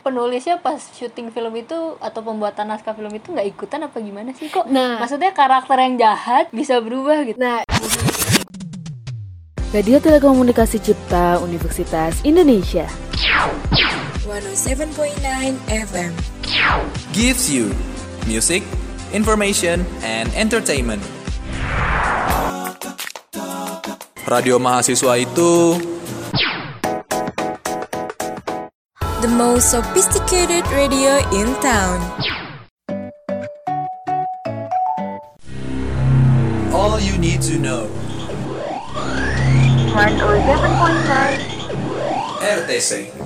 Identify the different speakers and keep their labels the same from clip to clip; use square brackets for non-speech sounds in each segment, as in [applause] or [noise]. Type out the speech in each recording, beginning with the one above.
Speaker 1: penulisnya pas syuting film itu atau pembuatan naskah film itu nggak ikutan apa gimana sih kok?
Speaker 2: Nah.
Speaker 1: maksudnya karakter yang jahat bisa berubah gitu.
Speaker 2: Nah,
Speaker 3: Radio Telekomunikasi Cipta Universitas Indonesia.
Speaker 4: 107.9 FM.
Speaker 5: gives you music, information, and entertainment. Radio mahasiswa itu
Speaker 4: most sophisticated radio in town.
Speaker 5: all you need to know. RTC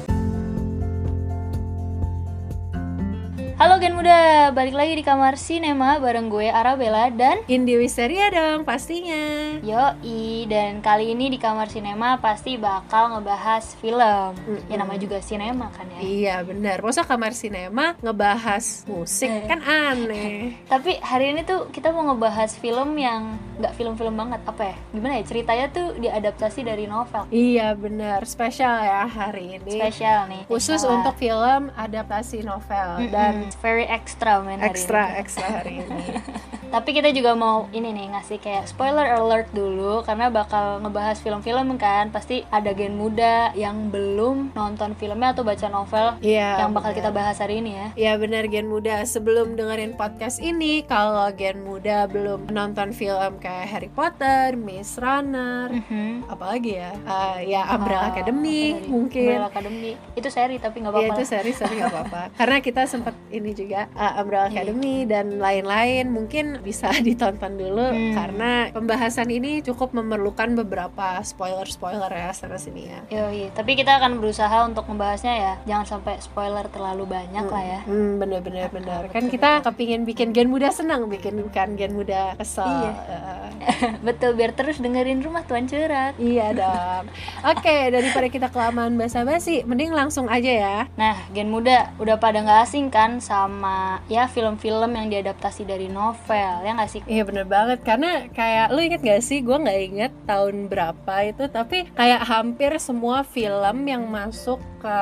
Speaker 1: Halo Gen Muda, balik lagi di kamar sinema bareng gue Arabella dan
Speaker 2: Indi Wisteria dong pastinya.
Speaker 1: Yoi dan kali ini di kamar sinema pasti bakal ngebahas film. Ya namanya juga sinema kan ya.
Speaker 2: Iya benar. Masa kamar sinema ngebahas musik
Speaker 1: Eh.
Speaker 2: kan aneh. [laughs]
Speaker 1: Tapi hari ini tuh kita mau ngebahas film yang nggak film-film banget apa ya? Gimana ya ceritanya tuh diadaptasi dari novel.
Speaker 2: Iya benar. Spesial ya hari ini.
Speaker 1: Spesial nih.
Speaker 2: Khusus
Speaker 1: spesial.
Speaker 2: untuk film adaptasi novel dan
Speaker 1: Mm, very extra men hari
Speaker 2: ekstra
Speaker 1: ini.
Speaker 2: ekstra hari ini. [laughs]
Speaker 1: Tapi kita juga mau ini nih ngasih kayak spoiler alert dulu karena bakal ngebahas film-film kan. Pasti ada gen muda yang belum nonton filmnya atau baca novel
Speaker 2: Iya.
Speaker 1: yang bakal
Speaker 2: benar.
Speaker 1: kita bahas hari ini ya.
Speaker 2: Ya benar Gen Muda Sebelum dengerin podcast ini Kalau Gen Muda belum nonton film kayak Harry Potter, Maze Runner
Speaker 1: Mhm.
Speaker 2: Apalagi ya Eh, Ya Umbrella
Speaker 1: Ah,
Speaker 2: Academy
Speaker 1: tadi?
Speaker 2: mungkin
Speaker 1: Umbrella Academy. Itu seri tapi nggak
Speaker 2: Iya
Speaker 1: apa-apa.
Speaker 2: itu seri seri nggak apa-apa [laughs] Karena kita sempat ini juga uh, Umbrella
Speaker 1: Iya.
Speaker 2: Academy dan lain-lain Mungkin bisa [laughs] ditonton dulu
Speaker 1: Hmm.
Speaker 2: Karena pembahasan ini cukup memerlukan beberapa spoiler-spoiler ya sana sini ya
Speaker 1: Yoi, tapi kita akan berusaha untuk membahasnya ya. Jangan sampai spoiler terlalu banyak lah ya.
Speaker 2: Hmm, bener-bener bener.
Speaker 1: betul,
Speaker 2: Kan kita kepingin bikin gen muda senang, bikin bukan gen muda kesel.
Speaker 1: Iya.
Speaker 2: Eh, [laughs]
Speaker 1: Betul, biar terus dengerin rumah Tuan Cerat.
Speaker 2: iya dong. Oke, daripada kita kelamaan basa-basi, mending langsung aja ya.
Speaker 1: Nah, Gen Muda udah pada nggak asing kan sama ya film-film yang diadaptasi dari novel, ya nggak sih?
Speaker 2: Iya bener banget karena kayak lu inget gak sih gue nggak inget tahun berapa itu tapi kayak hampir semua film yang masuk ke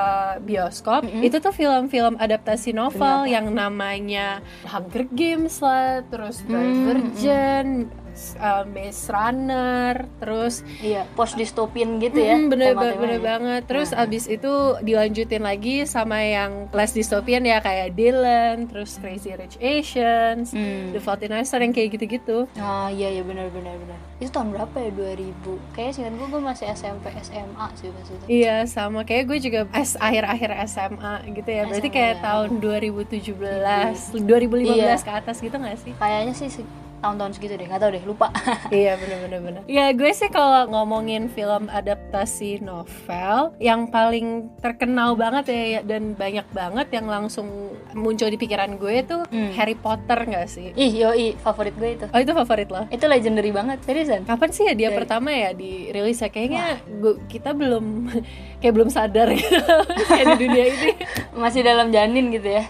Speaker 2: bioskop
Speaker 1: Mm-mm.
Speaker 2: itu tuh film-film adaptasi novel yang namanya Hunger Games lah terus
Speaker 1: Hmm,
Speaker 2: Divergent uh, Maze Runner terus
Speaker 1: Iya, post dystopian gitu ya.
Speaker 2: Bener, ba-
Speaker 1: tema-temanya.
Speaker 2: bener banget. Terus
Speaker 1: Nah.
Speaker 2: abis itu dilanjutin lagi sama yang less dystopian ya kayak Dylan, terus Crazy Rich Asians,
Speaker 1: Hmm.
Speaker 2: The Fault in Our Stars yang kayak gitu-gitu.
Speaker 1: Ah iya iya benar benar benar. Itu tahun berapa ya 2000? Kayaknya singkat gue gue masih SMP SMA sih pas itu.
Speaker 2: Iya sama kayak gue juga as akhir-akhir SMA gitu ya. Berarti
Speaker 1: SMA,
Speaker 2: kayak
Speaker 1: ya.
Speaker 2: tahun 2017, 2015
Speaker 1: Iya.
Speaker 2: ke atas gitu gak sih?
Speaker 1: Kayaknya sih tahun-tahun segitu deh, nggak tahu deh, lupa. [laughs]
Speaker 2: iya bener-bener bener. Ya gue sih kalau ngomongin film adaptasi novel yang paling terkenal banget ya dan banyak banget yang langsung muncul di pikiran gue tuh
Speaker 1: Hmm.
Speaker 2: Harry Potter gak sih?
Speaker 1: Ih, yoi, favorit gue itu.
Speaker 2: Oh itu favorit lo?
Speaker 1: Itu legendary banget, seriusan.
Speaker 2: Kapan sih ya dia
Speaker 1: Dari-
Speaker 2: pertama ya dirilis ya? Kayaknya gu- kita belum [laughs] kayak belum sadar gitu [laughs] kayak di dunia ini.
Speaker 1: Masih dalam janin gitu ya.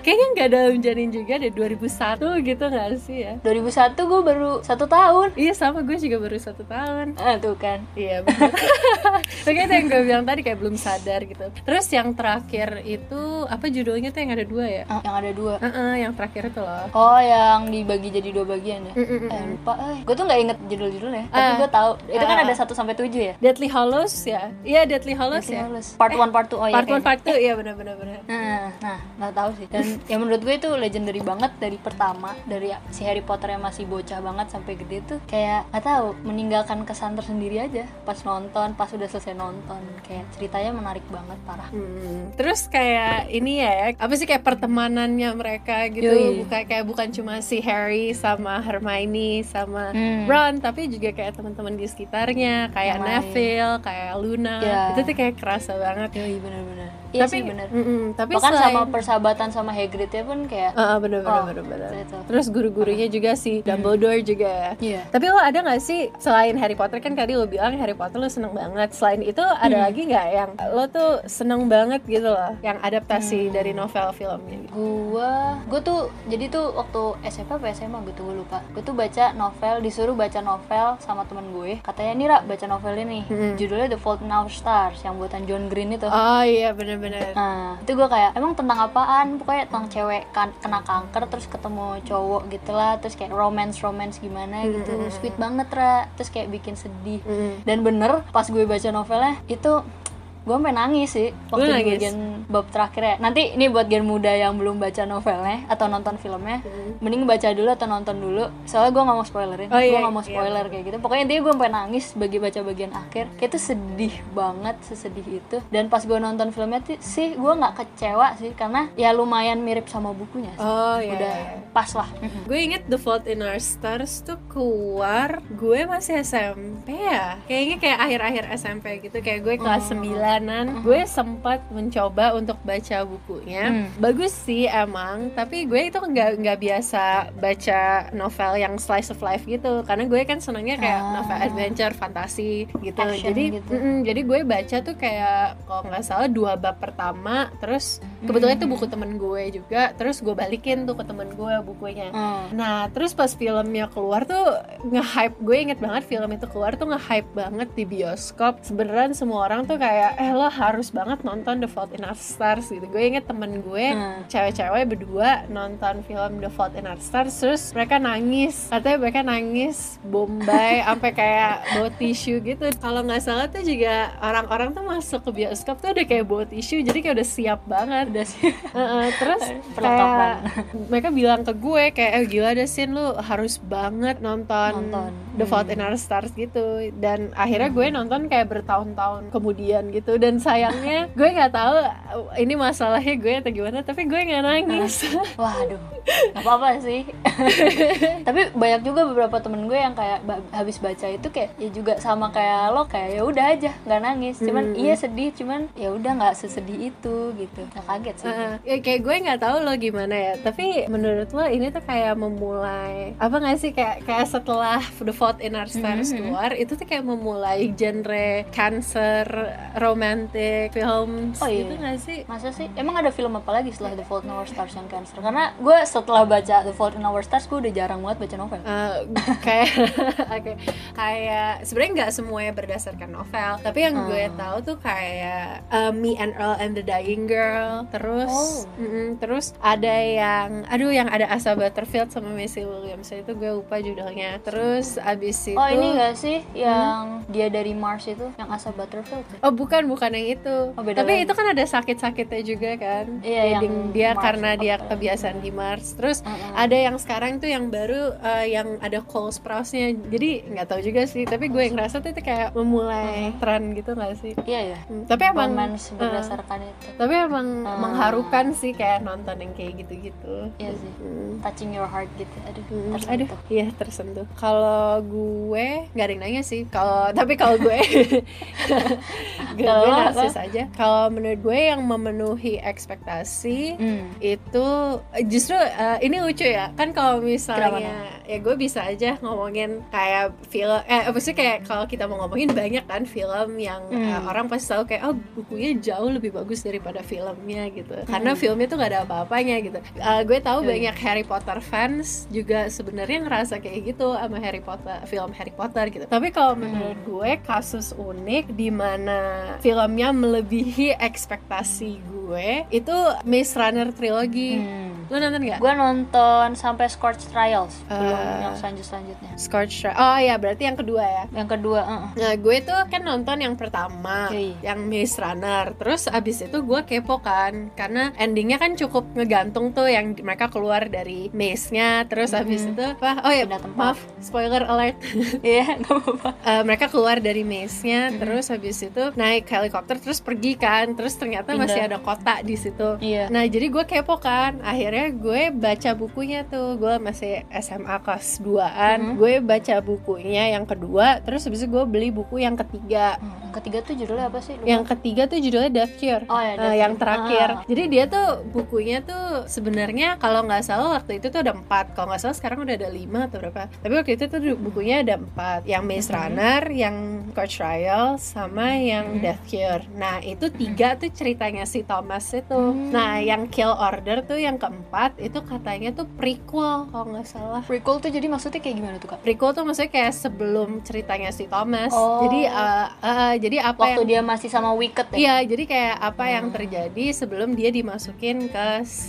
Speaker 2: Kayaknya nggak dalam janin juga deh 2001 gitu nggak sih ya?
Speaker 1: 2001 gue baru satu tahun.
Speaker 2: Iya sama gue juga baru satu tahun.
Speaker 1: Ah, tuh kan.
Speaker 2: Iya benar. [laughs] Makanya itu yang gue bilang tadi kayak belum sadar gitu. Terus yang terakhir itu apa judulnya tuh yang ada dua ya?
Speaker 1: Ah, yang ada dua.
Speaker 2: Heeh, yang terakhir itu loh.
Speaker 1: Oh, yang dibagi jadi dua bagian ya?
Speaker 2: Mm-mm-mm.
Speaker 1: Eh, lupa, eh. Gue tuh nggak inget judul-judulnya, tapi
Speaker 2: Ah.
Speaker 1: gue tahu. Itu kan
Speaker 2: Ah.
Speaker 1: ada 1 sampai 7 ya?
Speaker 2: Deadly Hallows ya? Iya Deadly Hallows ya.
Speaker 1: Part 1, part 2. Oh iya.
Speaker 2: Part 1,
Speaker 1: kayaknya.
Speaker 2: part 2 iya benar-benar benar.
Speaker 1: Nah, nah, nggak tahu sih. Dan ya menurut gue itu legendary banget dari pertama, dari si Harry Potter yang masih bocah banget sampai gede tuh kayak nggak tahu meninggalkan kesan tersendiri aja pas nonton, pas udah selesai nonton. Kayak ceritanya menarik banget parah.
Speaker 2: Hmm, Terus kayak ini ya, apa sih kayak pertemanannya mereka gitu,
Speaker 1: Yoi.
Speaker 2: bukan kayak bukan cuma si Harry sama Hermione sama
Speaker 1: Hmm.
Speaker 2: Ron, tapi juga kayak teman-teman di sekitarnya, kayak
Speaker 1: Yang.
Speaker 2: Neville, kayak Luna,
Speaker 1: Ya.
Speaker 2: itu tuh kayak kerasa banget.
Speaker 1: Yoi, bener-bener. Iya
Speaker 2: tapi
Speaker 1: sih bener.
Speaker 2: mm-mm, tapi
Speaker 1: Bahkan
Speaker 2: selain,
Speaker 1: sama persahabatan sama Hagridnya pun kayak
Speaker 2: Ah, ah, bener bener
Speaker 1: Oh,
Speaker 2: bener bener.
Speaker 1: itu.
Speaker 2: Terus guru-gurunya juga si Dumbledore juga.
Speaker 1: Iya.
Speaker 2: Tapi lo ada gak sih selain Harry Potter kan tadi lo bilang Harry Potter lo seneng banget. Selain itu ada
Speaker 1: Hmm.
Speaker 2: lagi nggak yang lo tuh seneng banget gitu loh, yang adaptasi
Speaker 1: Hmm.
Speaker 2: dari novel filmnya? Gitu.
Speaker 1: gua gue tuh jadi tuh waktu SMP apa SMA gitu gue lupa gue tuh baca novel disuruh baca novel sama temen gue katanya nih Ra baca novel ini
Speaker 2: Hmm.
Speaker 1: judulnya The Fault in Our Stars yang buatan John Green itu
Speaker 2: Oh iya bener benar.
Speaker 1: Nah, itu gue kayak emang tentang apaan? Pokoknya tentang cewek kan kena kanker terus ketemu cowok gitu lah, terus kayak romance romance gimana gitu, sweet banget ra, terus kayak bikin sedih. Dan bener pas gue baca novelnya itu gue sampai nangis sih waktu di bagian bab terakhir ya. Nanti ini buat gen muda yang belum baca novelnya atau nonton filmnya, mending baca dulu atau nonton dulu. Soalnya gue nggak mau spoilerin,
Speaker 2: Oh,
Speaker 1: gue
Speaker 2: iya,
Speaker 1: nggak mau
Speaker 2: iya,
Speaker 1: spoiler kayak gitu. Pokoknya intinya gue sampai nangis bagi baca bagian akhir. Kayak itu sedih banget, sesedih itu. Dan pas gue nonton filmnya tuh sih gue nggak kecewa sih karena ya lumayan mirip sama bukunya sih.
Speaker 2: Oh iya.
Speaker 1: Udah
Speaker 2: iya.
Speaker 1: pas lah.
Speaker 2: Gue inget The Fault in Our Stars tuh keluar gue masih SMP ya Kayaknya kayak akhir-akhir SMP gitu Kayak gue kelas 9an Gue sempat mencoba untuk baca bukunya
Speaker 1: Hmm.
Speaker 2: Bagus sih emang Tapi gue itu nggak nggak biasa baca novel yang slice of life gitu Karena gue kan senangnya kayak
Speaker 1: Ah.
Speaker 2: novel adventure, fantasi gitu
Speaker 1: Action
Speaker 2: Jadi
Speaker 1: gitu.
Speaker 2: jadi gue baca tuh kayak kalau nggak salah dua bab pertama Terus kebetulan itu buku temen gue juga Terus gue balikin tuh ke temen gue bukunya
Speaker 1: Hmm.
Speaker 2: Nah, terus pas filmnya keluar tuh nge-hype gue inget banget film itu keluar tuh nge-hype banget di bioskop. Sebenernya semua orang tuh kayak eh lo harus banget nonton The Fault in Our Stars gitu. Gue inget temen gue
Speaker 1: Hmm.
Speaker 2: cewek-cewek berdua nonton film The Fault in Our Stars terus mereka nangis. Katanya mereka nangis bombay [laughs] sampai kayak bawa tisu gitu. Kalau nggak salah tuh juga orang-orang tuh masuk ke bioskop tuh udah kayak bawa tisu jadi kayak udah siap banget.
Speaker 1: Udah sih.
Speaker 2: Heeh, terus
Speaker 1: Perlengkapan.
Speaker 2: kayak mereka bilang ke gue kayak eh gila deh Sin lu harus banget nonton,
Speaker 1: Nonton.
Speaker 2: The Fault in Our Stars gitu dan akhirnya gue nonton kayak bertahun-tahun kemudian gitu dan sayangnya gue nggak tahu ini masalahnya gue atau gimana tapi gue nggak nangis
Speaker 1: Waduh, nggak apa-apa sih. [laughs] Tapi banyak juga beberapa temen gue yang kayak habis baca itu kayak ya juga sama kayak lo kayak ya udah aja nggak nangis. Cuman iya sedih, cuman ya udah nggak sesedih itu gitu. Nggak kaget sih.
Speaker 2: Ya, kayak gue nggak tahu lo gimana ya tapi menurut lo ini tuh kayak memulai apa nggak sih kayak kayak setelah The Fault in Our Stars keluar itu tuh kayak memulai genre cancer romantic film
Speaker 1: Oh, iya.
Speaker 2: gitu nggak sih
Speaker 1: Masa sih? Emang ada film apa lagi setelah The Fault in Our Stars yang cancer? Karena gue setelah baca The Fault in Our Stars gue udah jarang banget baca novel.
Speaker 2: Eh, kayak [laughs] oke kayak sebenarnya nggak semuanya berdasarkan novel tapi yang gue
Speaker 1: Hmm.
Speaker 2: tahu tuh kayak uh, Me and Earl and the Dying Girl terus
Speaker 1: Oh.
Speaker 2: mm-mm, terus ada yang aduh yang ada Asa Butterfield sama Maisie Williams itu gue lupa judulnya terus abis itu
Speaker 1: Oh ini gak sih yang dia dari Mars itu yang Asa Butterfield? ya?
Speaker 2: Oh bukan bukan yang itu.
Speaker 1: Oh, beda
Speaker 2: Tapi
Speaker 1: lagi.
Speaker 2: itu kan ada sakit-sakitnya juga kan.
Speaker 1: Iya, yang
Speaker 2: dia
Speaker 1: Mars
Speaker 2: karena dia kebiasaan di Mars. Terus
Speaker 1: Mm-mm.
Speaker 2: ada yang sekarang tuh yang baru uh, yang ada Cole Sprouse-nya. Jadi nggak tahu juga sih. Tapi gue ngerasa tuh itu kayak memulai tren gitu nggak sih?
Speaker 1: Iya ya.
Speaker 2: Hmm, Tapi emang uh,
Speaker 1: berdasarkan itu.
Speaker 2: tapi emang
Speaker 1: Ah.
Speaker 2: Mengharukan sih kayak nonton yang kayak gitu-gitu.
Speaker 1: Iya sih.
Speaker 2: Hmm.
Speaker 1: Touching your heart gitu. Aduh,
Speaker 2: Hmm,
Speaker 1: tersentuh.
Speaker 2: aduh, iya tersentuh. Kalau gue nggak ada yang nanya sih. Kalau [laughs] tapi kalau gue, [laughs] gue, narsis aja. Kalau menurut gue yang memenuhi ekspektasi
Speaker 1: Hmm.
Speaker 2: itu justru eh, ini lucu ya. Kan kalau misalnya ya gue bisa aja ngomongin kayak film, eh apa sih kayak kalau kita mau ngomongin banyak kan film yang eh,
Speaker 1: Hmm.
Speaker 2: orang pasti tahu kayak oh bukunya jauh lebih bagus daripada filmnya gitu. Karena filmnya tuh gak ada apa-apanya gitu. Eh, gue tahu
Speaker 1: Hmm.
Speaker 2: banyak Harry Potter fans juga sebenarnya ngerasa kayak gitu sama Harry Potter film Harry Potter gitu. Tapi kalau menurut gue kasus unik di mana filmnya melebihi ekspektasi gue itu Maze Runner trilogi.
Speaker 1: Hmm.
Speaker 2: Lo nonton nggak?
Speaker 1: Gue nonton sampai Scorch Trials belum
Speaker 2: Eh.
Speaker 1: yang selanjut selanjutnya.
Speaker 2: Scorched Earth. Oh ya berarti yang kedua ya.
Speaker 1: Yang kedua, uh-uh.
Speaker 2: Nah gue tuh kan nonton yang pertama
Speaker 1: Iya.
Speaker 2: Yang Maze Runner Terus abis itu gue kepo kan Karena endingnya kan cukup ngegantung tuh Yang mereka keluar dari maze-nya Terus abis itu apa? Oh ya maaf Spoiler alert [laughs]
Speaker 1: Iya, nggak apa-apa.
Speaker 2: Eh, Mereka keluar dari maze-nya Terus abis itu naik helikopter Terus pergi kan Terus ternyata
Speaker 1: Pindah.
Speaker 2: masih ada kota di situ.
Speaker 1: Iya.
Speaker 2: Nah jadi gue kepo kan. Akhirnya gue baca bukunya tuh. Gue masih SMA kelas 2an
Speaker 1: Mhm.
Speaker 2: Gue baca bukunya yang kedua Terus habis itu gue beli buku yang ketiga.
Speaker 1: Hmm, Yang ketiga tuh judulnya apa sih? Lupa.
Speaker 2: Yang ketiga tuh judulnya Death Cure
Speaker 1: Oh, ya, Death
Speaker 2: yang
Speaker 1: Cure.
Speaker 2: terakhir
Speaker 1: Ah.
Speaker 2: Jadi dia tuh bukunya tuh sebenarnya kalau nggak salah waktu itu tuh ada empat Kalau nggak salah sekarang udah ada lima atau berapa Tapi waktu itu tuh bukunya ada empat Yang Maze
Speaker 1: Mhm.
Speaker 2: Runner, yang Coach Trial, sama yang
Speaker 1: Mhm.
Speaker 2: Death Cure Nah itu tiga tuh ceritanya si Thomas itu
Speaker 1: Hmm.
Speaker 2: Nah yang Kill Order tuh yang keempat Itu katanya tuh prequel kalau nggak salah
Speaker 1: Prequel tuh jadi maksudnya kayak gimana tuh kak?
Speaker 2: prequel tuh maksudnya kayak sebelum ceritanya si Thomas.
Speaker 1: Oh.
Speaker 2: Jadi uh, uh, jadi apa
Speaker 1: waktu
Speaker 2: yang
Speaker 1: dia masih sama Wicked ya
Speaker 2: Iya, jadi kayak apa yang terjadi sebelum dia dimasukin ke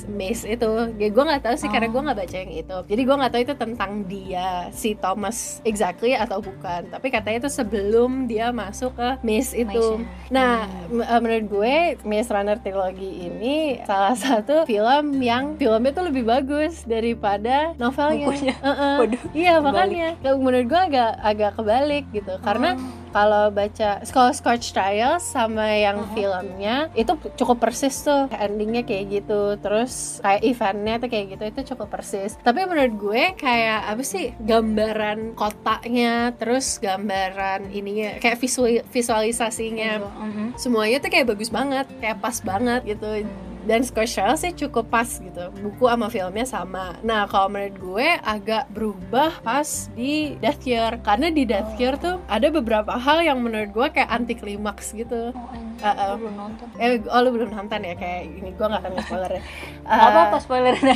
Speaker 2: maze itu. Ya, gue nggak tahu sih karena gue nggak baca yang itu. Jadi gue nggak tahu itu tentang dia si Thomas exactly atau bukan. Tapi katanya itu sebelum dia masuk ke maze itu. Nah, m- eh, menurut gue Maze Runner trilogy ini salah satu film yang filmnya tuh lebih bagus daripada novelnya.
Speaker 1: Bukunya.
Speaker 2: Heeh.
Speaker 1: Waduh,
Speaker 2: Iya
Speaker 1: kebalik.
Speaker 2: makanya menurut gue agak agak kebalik gitu karena kalau baca kalau Scorch Trials sama yang filmnya itu cukup persis tuh endingnya kayak gitu. Terus kayak eventnya tuh kayak gitu itu cukup persis. Tapi menurut gue kayak apa sih gambaran kotaknya terus gambaran ininya kayak visual visualisasinya.
Speaker 1: Mhm.
Speaker 2: semuanya tuh kayak bagus banget kayak pas banget gitu dan Trials sih cukup pas gitu. Buku sama filmnya sama. Nah kalau menurut gue agak berubah pas di Death Year. Karena di Death Year tuh ada beberapa hal yang menurut gue kayak anti klimaks gitu.
Speaker 1: Oh,
Speaker 2: Uh-uh.
Speaker 1: gua belum nonton?
Speaker 2: Eh oh lu belum nonton ya? Kayak ini gue gak akan ya.
Speaker 1: Gak
Speaker 2: Uh,
Speaker 1: apa-apa spoilernya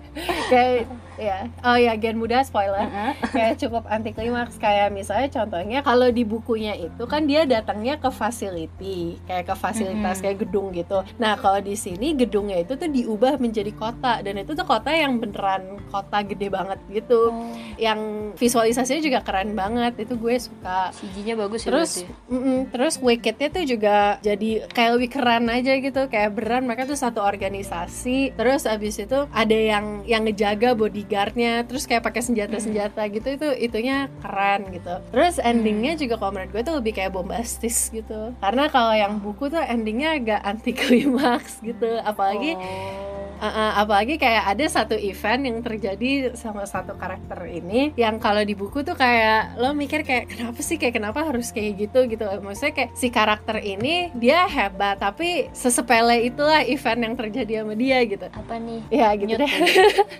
Speaker 1: [laughs]
Speaker 2: kayak [laughs] ya oh ya Gen Muda spoiler.
Speaker 1: Heeh. [laughs]
Speaker 2: kayak cukup anti klimaks kayak misalnya contohnya kalau di bukunya itu kan dia datangnya ke facility kayak ke fasilitas kayak gedung gitu. Nah kalau di sini gedungnya itu tuh diubah menjadi kota. Dan itu tuh kota yang beneran kota gede banget gitu.
Speaker 1: Oh,
Speaker 2: yang visualisasinya juga keren banget. Itu gue suka.
Speaker 1: CG-nya bagus ya
Speaker 2: terus
Speaker 1: berarti.
Speaker 2: mm-mm, terus Wicked-nya tuh juga jadi kayak lebih keren aja gitu. Kayak beneran mereka tuh satu organisasi. Terus abis itu ada yang yang ngejaga bodyguardnya terus kayak pakai senjata senjata gitu itu itunya keren gitu. Terus endingnya juga kalau menurut gue tuh lebih kayak bombastis gitu. Karena kalau yang buku tuh endingnya agak anti klimaks gitu. Apalagi
Speaker 1: Oh.
Speaker 2: Uh, uh, apalagi kayak ada satu event yang terjadi sama satu karakter ini yang kalau di buku tuh kayak lo mikir kayak kenapa sih? Kayak kenapa harus kayak gitu? gitu. Maksudnya kayak si karakter ini dia hebat tapi sesepele itulah event yang terjadi sama dia gitu.
Speaker 1: Apa nih?
Speaker 2: Ya gitu
Speaker 1: Nyut
Speaker 2: deh.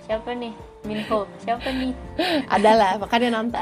Speaker 1: siapa nih Minho siapa nih [laughs]
Speaker 2: adalah makanya nonton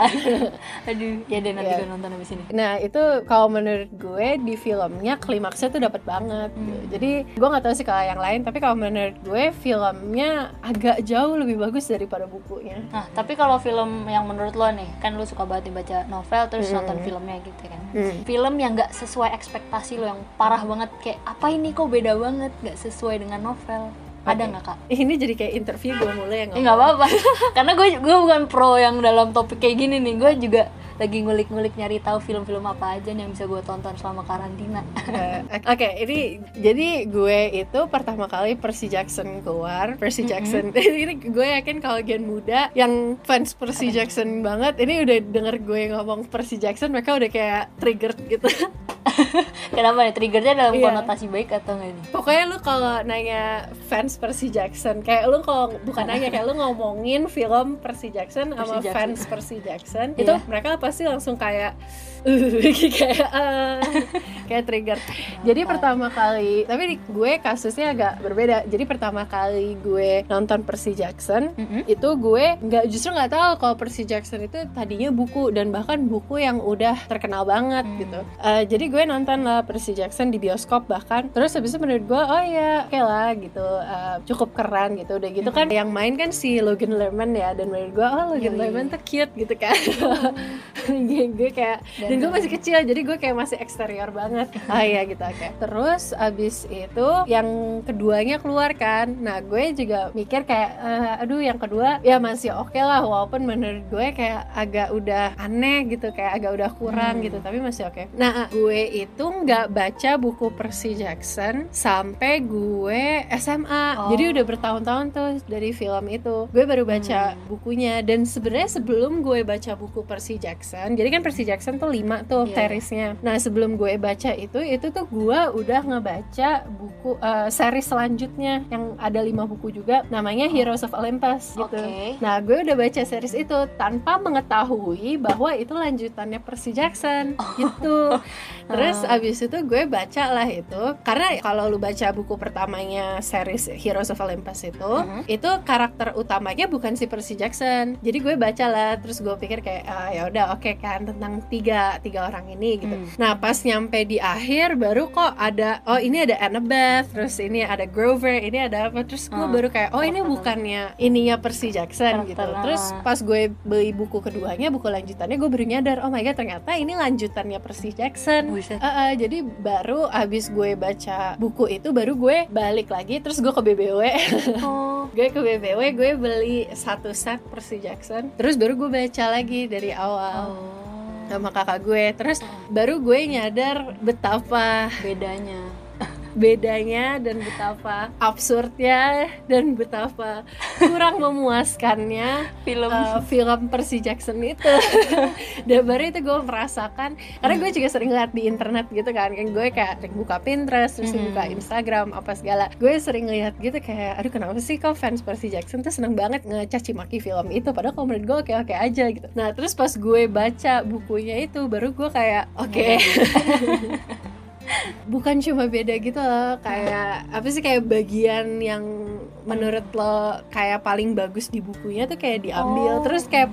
Speaker 2: [laughs]
Speaker 1: aduh ya deh nanti
Speaker 2: Iya.
Speaker 1: gue nonton abis ini
Speaker 2: Nah itu kalau menurut gue di filmnya klimaksnya tuh dapat banget.
Speaker 1: Hmm.
Speaker 2: Jadi gue nggak tahu sih kalau yang lain, tapi kalau menurut gue filmnya agak jauh lebih bagus daripada bukunya.
Speaker 1: Nah, tapi kalau film yang menurut lo nih, kan lo suka banget baca novel terus
Speaker 2: Hmm.
Speaker 1: nonton filmnya gitu kan.
Speaker 2: Hmm.
Speaker 1: Film yang nggak sesuai ekspektasi lo yang parah banget kayak apa ini kok beda banget nggak sesuai dengan novel. Ada nggak kak?
Speaker 2: Ini jadi kayak interview gue mulai yang
Speaker 1: Eh nggak apa-apa, [laughs] karena gue gue bukan pro yang dalam topik kayak gini nih. Gue juga lagi ngulik-ngulik nyari tahu film-film apa aja yang bisa gue tonton selama karantina.
Speaker 2: Eh, Oke, ini jadi gue itu pertama kali Percy Jackson keluar, Percy Jackson. [laughs] ini gue yakin kalau gen muda yang fans Percy Jackson banget, ini udah denger gue ngomong Percy Jackson, mereka udah kayak triggered gitu. [laughs] [laughs]
Speaker 1: Kenapa nih triggernya dalam
Speaker 2: Iya.
Speaker 1: konotasi baik atau enggak nih?
Speaker 2: Pokoknya lu kalau nanya fans Percy Jackson, kayak lu kalau bukan nanya kayak lu ngomongin film Percy Jackson sama
Speaker 1: Jackson.
Speaker 2: fans Percy Jackson, itu
Speaker 1: Iya.
Speaker 2: mereka pasti langsung kayak [laughs] kayak uh, [laughs] kayak trigger. Jadi pertama kali, tapi di gue kasusnya agak berbeda. Jadi pertama kali gue nonton Percy Jackson,
Speaker 1: Mm-mm.
Speaker 2: itu gue nggak justru nggak tahu kalau Percy Jackson itu tadinya buku dan bahkan buku yang udah terkenal banget
Speaker 1: Hmm.
Speaker 2: gitu. Eh, jadi gue nonton lah Percy Jackson di bioskop bahkan. Terus habis itu menurut gue oh ya oke lah gitu eh, cukup keren gitu. Udah gitu kan yang main kan si Logan Lerman ya dan menurut gue oh Logan
Speaker 1: Yoi.
Speaker 2: Lerman tuh cute gitu kan. [laughs] gue kayak dan gue masih kecil jadi gue kayak masih eksterior banget. Ah [laughs] iya gitu oke. Terus abis itu yang keduanya keluar kan. Nah gue juga mikir kayak eh, aduh yang kedua ya masih oke lah walaupun menurut gue kayak agak udah aneh gitu kayak agak udah kurang
Speaker 1: Hmm.
Speaker 2: gitu tapi masih oke. Nah gue itu nggak baca buku Percy Jackson sampai gue SMA.
Speaker 1: Oh.
Speaker 2: Jadi udah bertahun-tahun tuh dari film itu. Gue baru baca
Speaker 1: Hmm.
Speaker 2: bukunya dan sebenarnya sebelum gue baca buku Percy Jackson, jadi kan Percy Jackson tuh lima tuh
Speaker 1: Iya.
Speaker 2: seriesnya. Nah sebelum gue baca itu, itu tuh gue udah ngebaca buku eh, seri selanjutnya yang ada lima buku juga, namanya Heroes of Olympus gitu. Nah gue udah baca series itu tanpa mengetahui bahwa itu lanjutannya Percy Jackson gitu. [laughs] Terus
Speaker 1: Ah.
Speaker 2: abis itu gue baca lah itu karena kalau lu baca buku pertamanya series Heroes of Olympus itu,
Speaker 1: Mhm.
Speaker 2: itu karakter utamanya bukan si Percy Jackson. Jadi gue baca lah, terus gue pikir kayak ah, ya udah oke kan tentang tiga tiga tiga orang ini gitu.
Speaker 1: Hmm.
Speaker 2: Nah pas nyampe di akhir baru kok ada oh ini ada Annabeth, terus ini ada Grover, ini ada apa, terus gue
Speaker 1: Ah,
Speaker 2: baru kayak oh ini bukannya ininya Percy Jackson gitu. Terus
Speaker 1: ah.
Speaker 2: pas gue beli buku keduanya, buku lanjutannya gue baru nyadar oh my god ternyata ini lanjutannya Percy Jackson. Eh, eh, jadi baru abis gue baca buku itu baru gue balik lagi terus gue ke BBW [laughs]
Speaker 1: Oh.
Speaker 2: gue ke BBW gue beli satu set Percy Jackson terus baru gue baca lagi dari awal
Speaker 1: Oh.
Speaker 2: Sama kakak gue terus baru gue nyadar betapa
Speaker 1: Bedanya.
Speaker 2: Bedanya dan betapa absurdnya dan betapa kurang [laughs] memuaskannya
Speaker 1: Film.
Speaker 2: uh, film Percy Jackson itu. [laughs] Dan baru itu gue merasakan karena gue juga sering lihat di internet gitu kan kan gue kayak buka Pinterest terus
Speaker 1: Mhm.
Speaker 2: buka Instagram apa segala. Gue sering lihat gitu kayak aduh kenapa sih kok fans Percy Jackson tuh seneng banget ngecaci maki film itu? Padahal kalau menurut gue oke oke aja gitu. Nah terus pas gue baca bukunya itu baru gue kayak oke [laughs] bukan cuma beda gitu loh kayak apa sih kayak bagian yang menurut lo kayak paling bagus di bukunya tuh kayak diambil
Speaker 1: Oh.
Speaker 2: terus kayak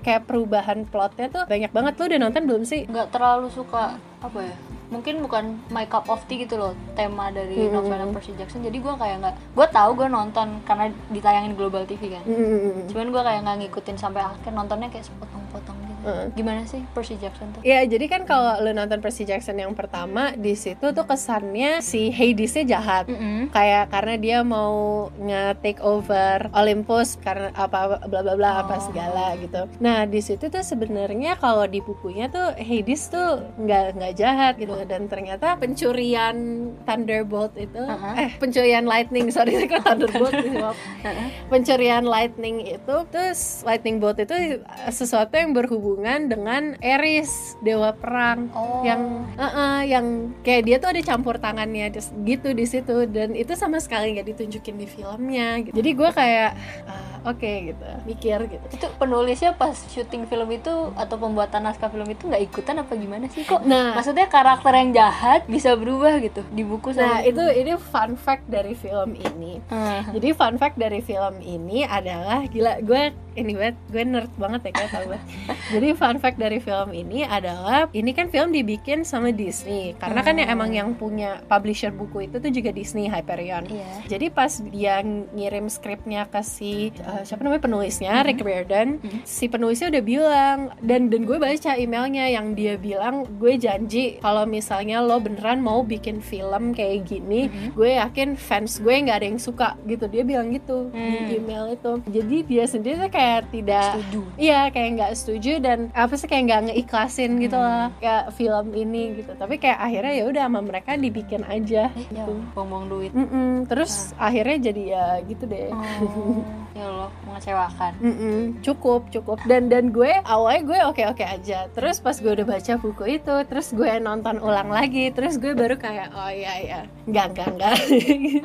Speaker 2: kayak perubahan plotnya tuh banyak banget lo udah nonton belum sih
Speaker 1: nggak terlalu suka apa ya mungkin bukan my cup of tea gitu loh tema dari
Speaker 2: Mm-mm.
Speaker 1: novelnya Percy Jackson jadi gue kayak nggak gue tahu gue nonton karena ditayangin di Global TV kan
Speaker 2: Mm-mm.
Speaker 1: cuman gue kayak nggak ngikutin sampai akhir nontonnya kayak sepotong-potong
Speaker 2: Heeh.
Speaker 1: gimana sih Percy Jackson tuh
Speaker 2: Ya jadi kan kalau lo nonton Percy Jackson yang pertama di situ tuh kesannya si Hadesnya jahat
Speaker 1: Mm-mm.
Speaker 2: kayak karena dia mau nge-take over Olympus karena apa bla bla bla apa
Speaker 1: Oh.
Speaker 2: segala gitu. Nah, di situ tuh sebenarnya kalau di bukunya tuh Hades tuh nggak nggak jahat gitu dan ternyata pencurian Thunderbolt itu
Speaker 1: Uh-huh.
Speaker 2: eh pencurian lightning sorry [laughs] kok Thunderbolt sih, [laughs] maaf.
Speaker 1: Uh-uh.
Speaker 2: pencurian lightning itu terus lightning bolt itu sesuatu yang berhubungan dengan Ares dewa perang.
Speaker 1: Oh.
Speaker 2: Yang uh-uh, yang kayak dia tuh ada campur tangannya gitu di situ. Dan itu sama sekali nggak ditunjukin di filmnya gitu. jadi gue kayak ah, oke gitu. Mikir gitu.
Speaker 1: Itu penulisnya pas syuting film itu atau pembuatan naskah film itu nggak ikutan apa gimana sih? Kok
Speaker 2: nah.
Speaker 1: maksudnya karakter yang jahat bisa berubah gitu di buku
Speaker 2: nah itu ini fun fact dari film ini.
Speaker 1: Ah.
Speaker 2: jadi fun fact dari film ini adalah gila gue ini banget gue nerd banget ya kayak tau banget. jadi fun fact dari film ini adalah ini kan film dibikin sama Disney karena kan yang emang yang punya publisher buku itu tuh juga Disney Hyperion
Speaker 1: iya
Speaker 2: Jadi pas dia ngirim skripnya ke si uh, siapa namanya penulisnya Rick Riordan,
Speaker 1: Mhm.
Speaker 2: si penulisnya udah bilang dan dan gue baca emailnya yang dia bilang gue janji kalau misalnya lo beneran mau bikin film kayak gini,
Speaker 1: Mhm.
Speaker 2: gue yakin fans gue nggak ada yang suka gitu. Dia bilang gitu
Speaker 1: Hmm.
Speaker 2: di email itu. Jadi dia sendiri tuh kayak tidak
Speaker 1: setuju
Speaker 2: Iya kayak nggak setuju dan apa sih kayak nggak ngeikhlasin gitu
Speaker 1: Hmm.
Speaker 2: lah kayak film ini gitu. Tapi kayak akhirnya ya udah sama mereka dibikin aja.
Speaker 1: eh ya
Speaker 2: gitu.
Speaker 1: buang-buang duit
Speaker 2: Mm-mm. Terus akhirnya jadi ya gitu deh.
Speaker 1: oh [laughs] ya Allah mengecewakan
Speaker 2: Mm-mm. Cukup, cukup. Dan dan gue awalnya gue oke oke aja. Terus pas gue udah baca buku itu, terus gue nonton ulang lagi, terus gue baru kayak oh iya iya, nggak nggak nggak. [laughs]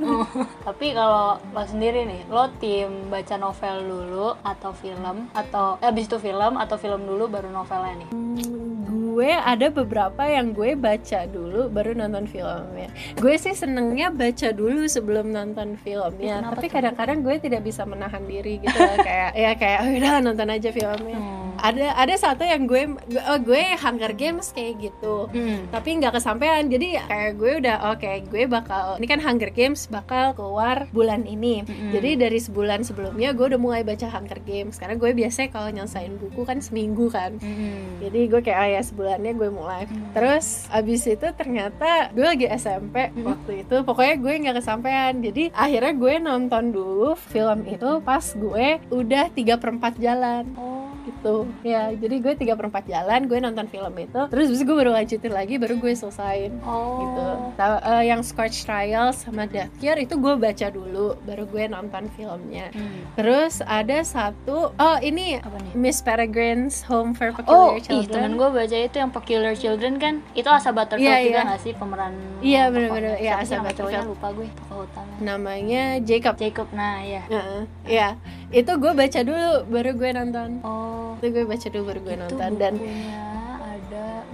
Speaker 1: Oh, tapi kalau lo sendiri nih, lo tim baca novel dulu atau film atau eh, abis itu film atau film dulu baru novelnya nih?
Speaker 2: Hmm, gue ada beberapa yang gue baca dulu baru nonton filmnya. Gue sih senengnya baca dulu sebelum nonton filmnya.
Speaker 1: Kenapa
Speaker 2: Tapi kadang-kadang gue tidak bisa menahan diri gitu loh. [laughs] kayak ya kayak oh, udah nonton aja filmnya.
Speaker 1: Hmm.
Speaker 2: Ada ada satu yang gue oh, gue Hunger Games kayak gitu.
Speaker 1: Hmm.
Speaker 2: tapi nggak kesampaian jadi kayak gue udah oke gue bakal ini kan Hunger Games bakal keluar bulan ini
Speaker 1: Mm-mm.
Speaker 2: jadi dari sebulan sebelumnya gue udah mulai baca Hunger Games karena gue biasanya kalau nyelesain buku kan seminggu kan.
Speaker 1: Hmm.
Speaker 2: jadi gue kayak ah ya sebulannya gue mulai. Terus abis itu ternyata gue lagi SMP waktu itu. Pokoknya gue nggak kesampaian. Jadi akhirnya gue nonton dulu film itu pas gue udah tiga perempat jalan.
Speaker 1: Oh.
Speaker 2: Gitu ya jadi gue tiga perempat jalan gue nonton film itu terus gue baru lanjutin lagi baru gue selesain
Speaker 1: Oh.
Speaker 2: gitu Ta- eh, yang Scorch Trial sama Death Cure itu gue baca dulu baru gue nonton filmnya
Speaker 1: Hmm.
Speaker 2: terus ada satu oh ini
Speaker 1: Apa nih?
Speaker 2: Miss Peregrine's Home for
Speaker 1: Oh,
Speaker 2: Peculiar
Speaker 1: ih
Speaker 2: Children
Speaker 1: temen gue baca itu yang Peculiar Children kan Itu Asa Butterfield
Speaker 2: Iya,
Speaker 1: juga
Speaker 2: iya.
Speaker 1: gak sih pemeran
Speaker 2: Iya,
Speaker 1: tokohnya?
Speaker 2: bener-bener. Iya,
Speaker 1: sih
Speaker 2: Asa Butterfield.
Speaker 1: lupa gue tokoh utama
Speaker 2: namanya Jacob
Speaker 1: Jacob, nah ya
Speaker 2: Heeh, Iya, itu gue baca dulu baru gue nonton.
Speaker 1: Oh.
Speaker 2: Itu gue baca dulu baru gue
Speaker 1: itu
Speaker 2: nonton. dan
Speaker 1: bukunya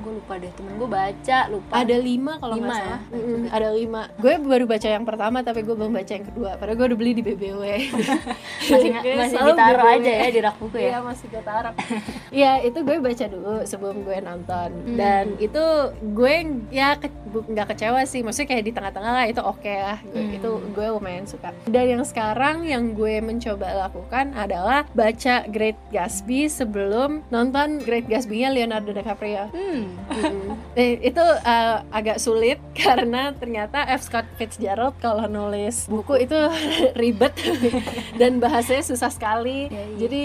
Speaker 1: gue lupa deh temen gue baca lupa.
Speaker 2: Ada lima kalau nggak
Speaker 1: Lima
Speaker 2: salah.
Speaker 1: Ya?
Speaker 2: Mm-mm, ada lima. Gue baru baca yang pertama tapi gue belum baca yang kedua. Padahal gue udah beli di BBW [laughs]
Speaker 1: masih, [laughs] masih ditaruh
Speaker 2: BBW.
Speaker 1: aja ya di rak buku
Speaker 2: Iya
Speaker 1: ya
Speaker 2: masih gue taruh. Iya itu gue baca dulu sebelum gue nonton.
Speaker 1: Hmm.
Speaker 2: Dan itu gue ya ke- nggak kecewa sih. Maksudnya kayak di tengah-tengah lah itu oke lah. Gue-
Speaker 1: Hmm.
Speaker 2: Itu gue lumayan suka. Dan yang sekarang yang gue mencoba lakukan adalah Baca Great Gatsby sebelum nonton Great Gatsby-nya Leonardo DiCaprio.
Speaker 1: Hmm.
Speaker 2: Eh, itu uh, agak sulit [laughs] karena ternyata F. Scott Fitzgerald kalau nulis buku itu [laughs] ribet [laughs] dan bahasanya susah sekali.
Speaker 1: Ya, iya.
Speaker 2: Jadi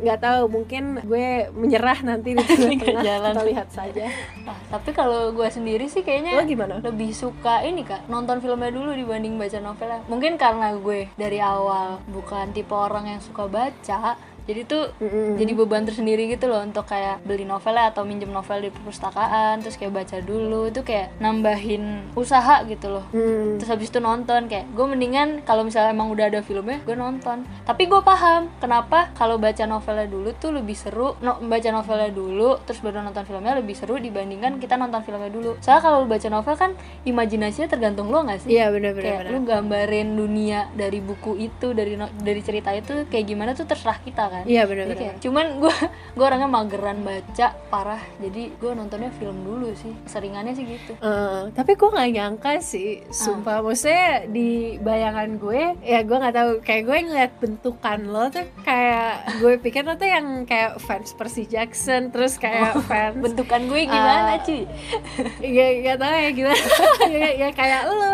Speaker 2: nggak tahu mungkin gue menyerah nanti di tengah-tengah.
Speaker 1: jalan.
Speaker 2: Kita lihat saja.
Speaker 1: Nah, tapi kalau gue sendiri sih
Speaker 2: Lo
Speaker 1: kayaknya
Speaker 2: gimana?
Speaker 1: lebih suka ini kak nonton filmnya dulu dibanding baca novelnya mungkin karena gue dari awal bukan tipe orang yang suka baca jadi tuh
Speaker 2: Mm-mm.
Speaker 1: jadi beban tersendiri gitu loh untuk kayak beli novelnya atau minjem novel di perpustakaan terus kayak baca dulu itu kayak nambahin usaha gitu loh
Speaker 2: Mm.
Speaker 1: terus habis itu nonton kayak gue mendingan kalau misalnya emang udah ada filmnya gue nonton tapi gue paham kenapa kalau baca novelnya dulu tuh lebih seru no, baca novelnya dulu terus baru nonton filmnya lebih seru dibandingkan kita nonton filmnya dulu soalnya kalau lu baca novel kan imajinasinya tergantung lo nggak sih
Speaker 2: Iya benar-benar.
Speaker 1: kayak lu gambarin dunia dari buku itu dari no- dari cerita itu kayak gimana tuh terserah kita kan
Speaker 2: Iya
Speaker 1: Jadi
Speaker 2: benar-benar.
Speaker 1: kayak, cuman gue [laughs] gue orangnya mageran baca parah jadi gue nontonnya film dulu sih seringannya sih gitu
Speaker 2: Eh, tapi gue nggak nyangka sih, sumpah. Maksudnya di bayangan gue, ya gue nggak tahu. Kayak gue ngeliat bentukan lo tuh kayak gue pikir lo tuh yang kayak fans Percy Jackson, terus kayak fans
Speaker 1: bentukan gue gimana
Speaker 2: Ah.
Speaker 1: cuy
Speaker 2: ya gak tau ya gimana [laughs] ya, ya kayak lu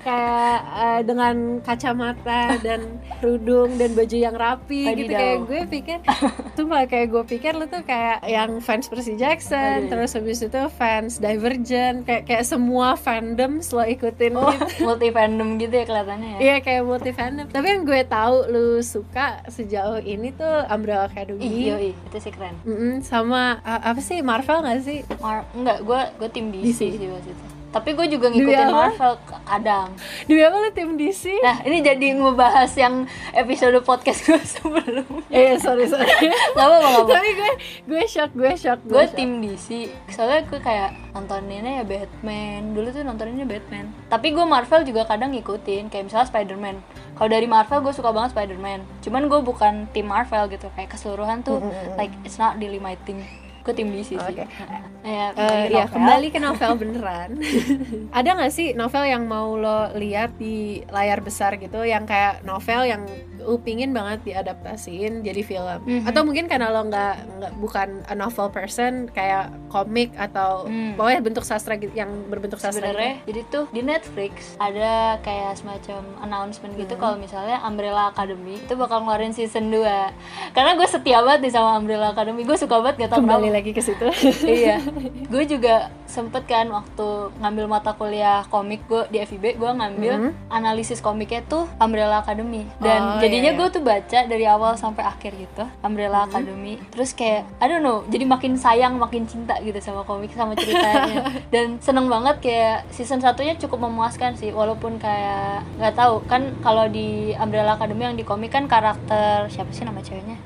Speaker 2: kayak eh, dengan kacamata dan kerudung dan baju yang rapi gitu
Speaker 1: Wadidaw.
Speaker 2: kayak gue pikir sumpah kayak gue pikir lu tuh kayak yang fans Percy Jackson
Speaker 1: Waduh.
Speaker 2: terus habis itu fans Divergent kayak kayak semua fandom lo ikutin
Speaker 1: oh
Speaker 2: gitu [laughs]
Speaker 1: multi fandom gitu ya kelihatannya ya
Speaker 2: Iya kayak multi fandom Tapi yang gue tahu lu suka sejauh ini tuh Umbrella Academy
Speaker 1: Ih, yoi, itu sih keren.
Speaker 2: Mm-mm, sama a- apa sih Marvel gak sih?
Speaker 1: Mar enggak, gue gue tim DC,
Speaker 2: DC.
Speaker 1: sih waktu itu. Tapi gue juga ngikutin? Marvel kadang.
Speaker 2: Demi apa lu tim DC?
Speaker 1: Nah, ini jadi ngebahas yang episode podcast gue [laughs] sebelum.
Speaker 2: Eh sorry sorry [laughs]
Speaker 1: Gak apa-apa.
Speaker 2: Tapi gue gue shock gue shock
Speaker 1: Gue
Speaker 2: shock.
Speaker 1: tim DC. Soalnya gue kayak nontoninnya ya Batman. Dulu tuh nontoninnya Batman. Tapi gue Marvel juga kadang ngikutin. Kayak misalnya Spider-Man. Kalau dari Marvel gue suka banget Spider-Man. Cuman gue bukan tim Marvel gitu. Kayak keseluruhan tuh like it's not really my thing. Gue tim DC sih.
Speaker 2: Oke.
Speaker 1: Ya,
Speaker 2: Eh,
Speaker 1: kembali ke
Speaker 2: ya kembali ke novel beneran. [laughs] Ada nggak sih novel yang mau lo lihat di layar besar gitu, yang kayak novel yang lu pingin banget diadaptasiin jadi film?
Speaker 1: Mhm.
Speaker 2: Atau mungkin karena lo nggak nggak bukan a novel person, kayak komik atau
Speaker 1: Hmm.
Speaker 2: pokoknya bentuk sastra gitu, yang berbentuk sastra.
Speaker 1: sebenarnya
Speaker 2: gitu.
Speaker 1: jadi tuh di Netflix ada kayak semacam announcement gitu
Speaker 2: Hmm.
Speaker 1: kalau misalnya Umbrella Academy itu bakal ngeluarin season 2 karena gue setia banget nih sama Umbrella Academy gue suka banget gak tau
Speaker 2: Kembali
Speaker 1: kenapa
Speaker 2: lagi ke situ. [laughs]
Speaker 1: iya gue juga sempet kan waktu ngambil mata kuliah komik gue di FIB gue ngambil
Speaker 2: Mhm.
Speaker 1: analisis komiknya tuh Umbrella Academy dan
Speaker 2: Oh,
Speaker 1: jadinya
Speaker 2: iya,
Speaker 1: gue tuh baca dari awal sampai akhir gitu Umbrella
Speaker 2: Mhm.
Speaker 1: Academy. Terus kayak I don't know jadi makin sayang makin cinta gitu sama komik sama ceritanya. [laughs] Dan seneng banget kayak season satunya cukup memuaskan sih walaupun kayak nggak tahu. Kan kalau di Umbrella Academy yang di komik kan karakter siapa sih nama ceweknya?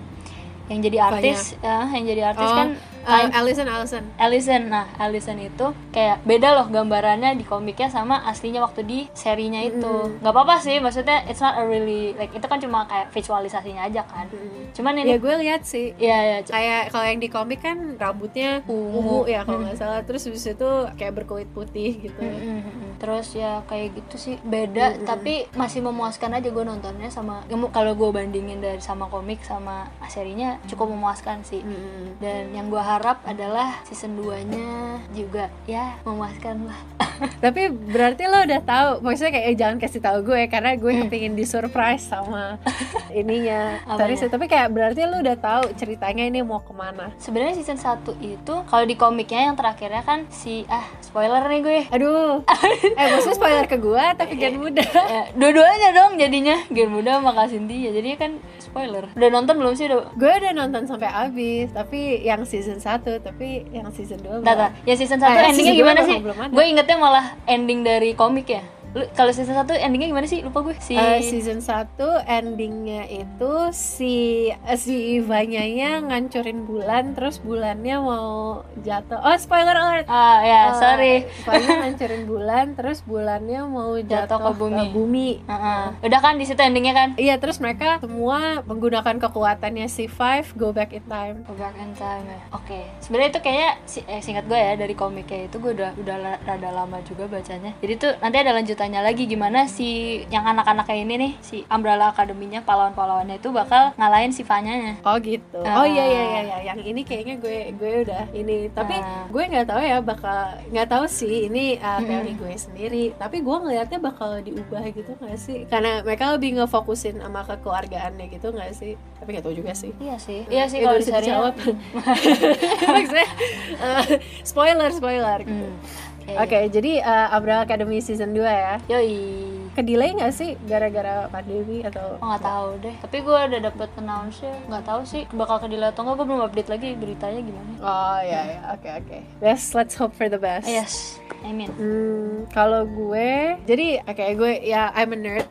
Speaker 1: Yang jadi artis ya, yang jadi artis
Speaker 2: Oh,
Speaker 1: kan
Speaker 2: eh,
Speaker 1: kayak-
Speaker 2: Allison Allison.
Speaker 1: Allison, nah Allison itu kayak beda loh gambarannya di komiknya sama aslinya waktu di serinya itu. nggak apa-apa sih, maksudnya it's not a really like itu kan cuma kayak visualisasinya aja kan. Cuman
Speaker 2: Ya
Speaker 1: ini,
Speaker 2: gue lihat sih.
Speaker 1: iya ya, c-
Speaker 2: kayak kalau yang di komik kan rambutnya
Speaker 1: Ungu.
Speaker 2: ungu ya kalau nggak salah terus habis itu kayak berkulit putih gitu
Speaker 1: Mm, mm, mm. terus ya kayak gitu sih beda, tapi masih memuaskan aja gue nontonnya sama ya, kalau gue bandingin dari sama komik sama serinya cukup memuaskan sih.
Speaker 2: Mm-mm.
Speaker 1: Dan yang gue harap adalah season 2-nya juga ya memuaskan lah. [laughs]
Speaker 2: tapi berarti lo udah tahu maksudnya kayak eh, jangan kasih tahu gue karena gue kepingin di surprise sama [laughs] ininya. Tapi kayak berarti lo udah tahu ceritanya ini mau ke mana.
Speaker 1: Sebenarnya season 1 itu kalau di komiknya yang terakhirnya kan si ah spoiler nih gue.
Speaker 2: aduh. [laughs] Eh maksudnya spoiler ke gue tapi Gen muda.
Speaker 1: Ya, dua-duanya dong jadinya. Gen muda sama Kak Cindy ya jadinya kan spoiler. Udah nonton belum sih udah?
Speaker 2: Gue udah nonton sampai habis tapi yang season 1 tapi yang season 2
Speaker 1: Tata, ya season 1
Speaker 2: Eh,
Speaker 1: endingnya
Speaker 2: season
Speaker 1: gimana sih? Gue ingetnya malah ending dari komik ya kalau season 1 endingnya gimana sih? Lupa gue. Si
Speaker 2: Eh, season 1 endingnya itu si eh, si Ivanya nya ngancurin bulan terus bulannya mau jatuh oh spoiler alert
Speaker 1: Ah ya,
Speaker 2: Eh,
Speaker 1: sorry.
Speaker 2: Ivanya ngancurin bulan terus bulannya mau jatuh,
Speaker 1: Jatuh ke bumi.
Speaker 2: bumi.
Speaker 1: Heeh. Udah kan di situ endingnya kan?
Speaker 2: Iya terus mereka semua menggunakan kekuatannya si Five go back in time
Speaker 1: Go back in time ya. Oke. Sebenarnya itu kayaknya si- eh, singkat gue ya dari komiknya itu gue udah udah rada lama juga bacanya. Jadi tuh nanti ada lanjutannya lagi gimana si yang anak-anaknya ini nih si Umbrella Academy-nya pahlawan-pahlawannya itu bakal ngalahin si Vanya-nya.
Speaker 2: Oh gitu.
Speaker 1: Ah.
Speaker 2: Oh iya iya iya iya. Yang ini kayaknya gue gue udah ini. Tapi
Speaker 1: Ah.
Speaker 2: gue nggak tahu ya bakal nggak tahu sih ini uh, teori gue sendiri. Tapi gue ngelihatnya bakal diubah gitu nggak sih? Karena mereka lebih ngefokusin sama kekeluargaannya gitu nggak sih? Tapi nggak tahu juga sih.
Speaker 1: Iya sih. Iya sih
Speaker 2: Ya,
Speaker 1: kalau
Speaker 2: bisa
Speaker 1: serial.
Speaker 2: dijawab. [laughs] [laughs] Maksudnya uh, spoiler spoiler. gitu.
Speaker 1: Hmm.
Speaker 2: Oke, jadi uh, Umbrella Academy season 2 ya.
Speaker 1: Yoi.
Speaker 2: Kedelay nggak sih gara-gara pandemi atau
Speaker 1: Oh nggak tahu deh. Tapi gue udah dapet announce nya nggak tahu sih bakal ke delay atau nggak. Gue belum update lagi beritanya gimana.
Speaker 2: Oh ya ya, oke oke. Best, let's hope for the best.
Speaker 1: Yes, I mean.
Speaker 2: Hmm, kalau gue, jadi oke gue ya I'm a nerd.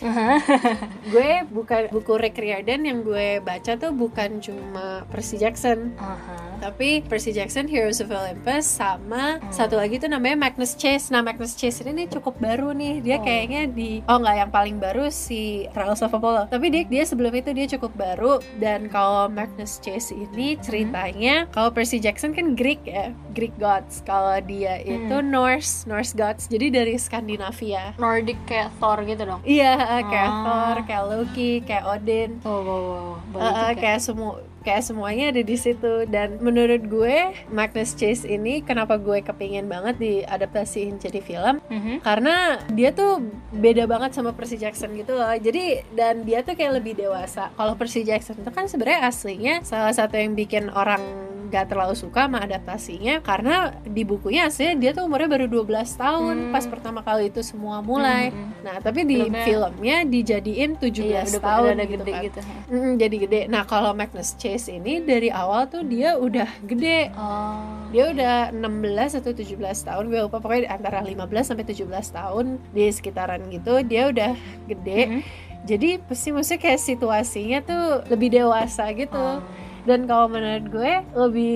Speaker 2: [laughs] gue bukan buku Rick Riordan yang gue baca tuh bukan cuma Percy Jackson,
Speaker 1: Aha.
Speaker 2: tapi Percy Jackson Heroes of Olympus sama satu lagi tuh namanya Magnus Chase. Nah Magnus Chase ini cukup baru nih. Dia kayaknya di oh nggak yang paling baru si Trials of Apollo. Tapi dia dia sebelum itu dia cukup baru dan kalau Magnus Chase ini ceritanya kalau Percy Jackson kan Greek ya, Greek gods. Kalau dia itu Norse, Norse gods. Jadi dari Skandinavia.
Speaker 1: Nordic kayak Thor gitu dong.
Speaker 2: Iya, kayak
Speaker 1: Ah.
Speaker 2: Thor, kayak Loki, kayak Odin.
Speaker 1: Oh, wow, wow. Baru
Speaker 2: Uh, uh,
Speaker 1: juga.
Speaker 2: kayak semua kayak semuanya ada di situ dan menurut gue Magnus Chase ini kenapa gue kepingin banget diadaptasiin jadi film
Speaker 1: Mhm.
Speaker 2: karena dia tuh beda banget sama Percy Jackson gitu loh jadi dan dia tuh kayak lebih dewasa kalau Percy Jackson itu kan sebenarnya aslinya salah satu yang bikin orang gak terlalu suka sama adaptasinya karena di bukunya aslinya dia tuh umurnya baru 12 tahun
Speaker 1: Hmm.
Speaker 2: pas pertama kali itu semua mulai
Speaker 1: Hmm.
Speaker 2: nah tapi di
Speaker 1: Filmnya-
Speaker 2: filmnya dijadiin 17
Speaker 1: Iya, udah,
Speaker 2: tahun
Speaker 1: udah,
Speaker 2: gitu
Speaker 1: gede
Speaker 2: kan.
Speaker 1: gitu.
Speaker 2: Mm, jadi gede. Nah kalau Magnus Chase ini dari awal tuh dia udah gede.
Speaker 1: Oh.
Speaker 2: Dia udah 16 atau 17 tahun, gue lupa pokoknya antara 15 sampai 17 tahun di sekitaran gitu. Dia udah gede.
Speaker 1: Mhm.
Speaker 2: Jadi pasti maksudnya kayak situasinya tuh lebih dewasa gitu.
Speaker 1: Oh.
Speaker 2: Dan kalau menurut gue lebih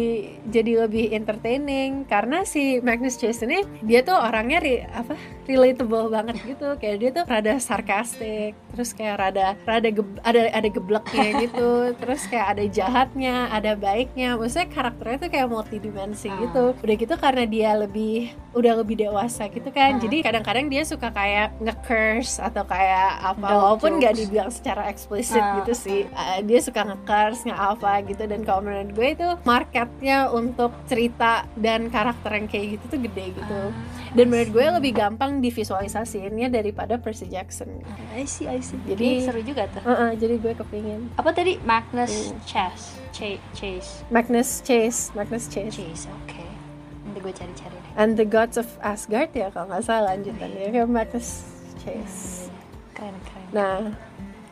Speaker 2: jadi lebih entertaining karena si Magnus Chase ini dia tuh orangnya ri- apa relatable banget gitu. Kayak dia tuh rada sarkastik, terus kayak rada rada ge- ada ada gebleknya gitu, terus kayak ada jahatnya, ada baiknya. Maksudnya karakternya tuh kayak multidimensi
Speaker 1: Ah.
Speaker 2: gitu. Udah gitu karena dia lebih udah lebih dewasa gitu kan.
Speaker 1: Ah.
Speaker 2: Jadi kadang-kadang dia suka kayak nge-curse atau kayak apa
Speaker 1: Dark
Speaker 2: walaupun nggak dibilang secara eksplisit
Speaker 1: Ah,
Speaker 2: gitu sih Uh, dia suka nge-curse nge apa gitu dan kalau menurut gue itu marketnya untuk cerita dan karakter yang kayak gitu tuh gede gitu
Speaker 1: Ah.
Speaker 2: dan menurut gue lebih gampang divisualisasiinnya daripada Percy Jackson
Speaker 1: I see, I see.
Speaker 2: Jadi-
Speaker 1: Jadi seru juga tuh.
Speaker 2: Uh-uh, jadi gue kepingin
Speaker 1: Apa tadi Magnus
Speaker 2: Hmm.
Speaker 1: Chase? Chase, Chase,
Speaker 2: Magnus Chase Magnus Chase
Speaker 1: Chase. Oke. Nanti gue cari-cari deh.
Speaker 2: and the gods of Asgard ya kalau nggak salah lanjutannya kayak Magnus Chase
Speaker 1: Keren, keren.
Speaker 2: Nah,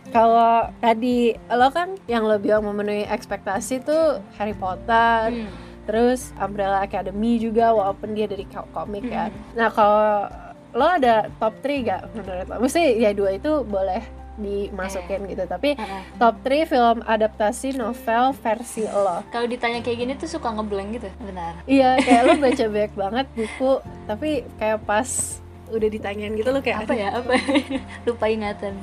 Speaker 2: kalau tadi lo kan yang lo bilang memenuhi ekspektasi tuh Harry Potter,
Speaker 1: Hmm.
Speaker 2: terus Umbrella Academy juga walaupun dia dari ko- komik ya. Nah, kalau lo ada top 3 gak menurut lo? Mesti ya dua itu boleh dimasukin gitu, tapi
Speaker 1: Heeh.
Speaker 2: top 3 film adaptasi novel versi lo.
Speaker 1: Kalau ditanya kayak gini tuh suka ngeblank gitu. Benar.
Speaker 2: Iya, kayak lo [laughs] baca banyak banget buku, tapi kayak pas udah ditanyain gitu lo kayak
Speaker 1: apa ya? Apa? [laughs] Lupa ingatan.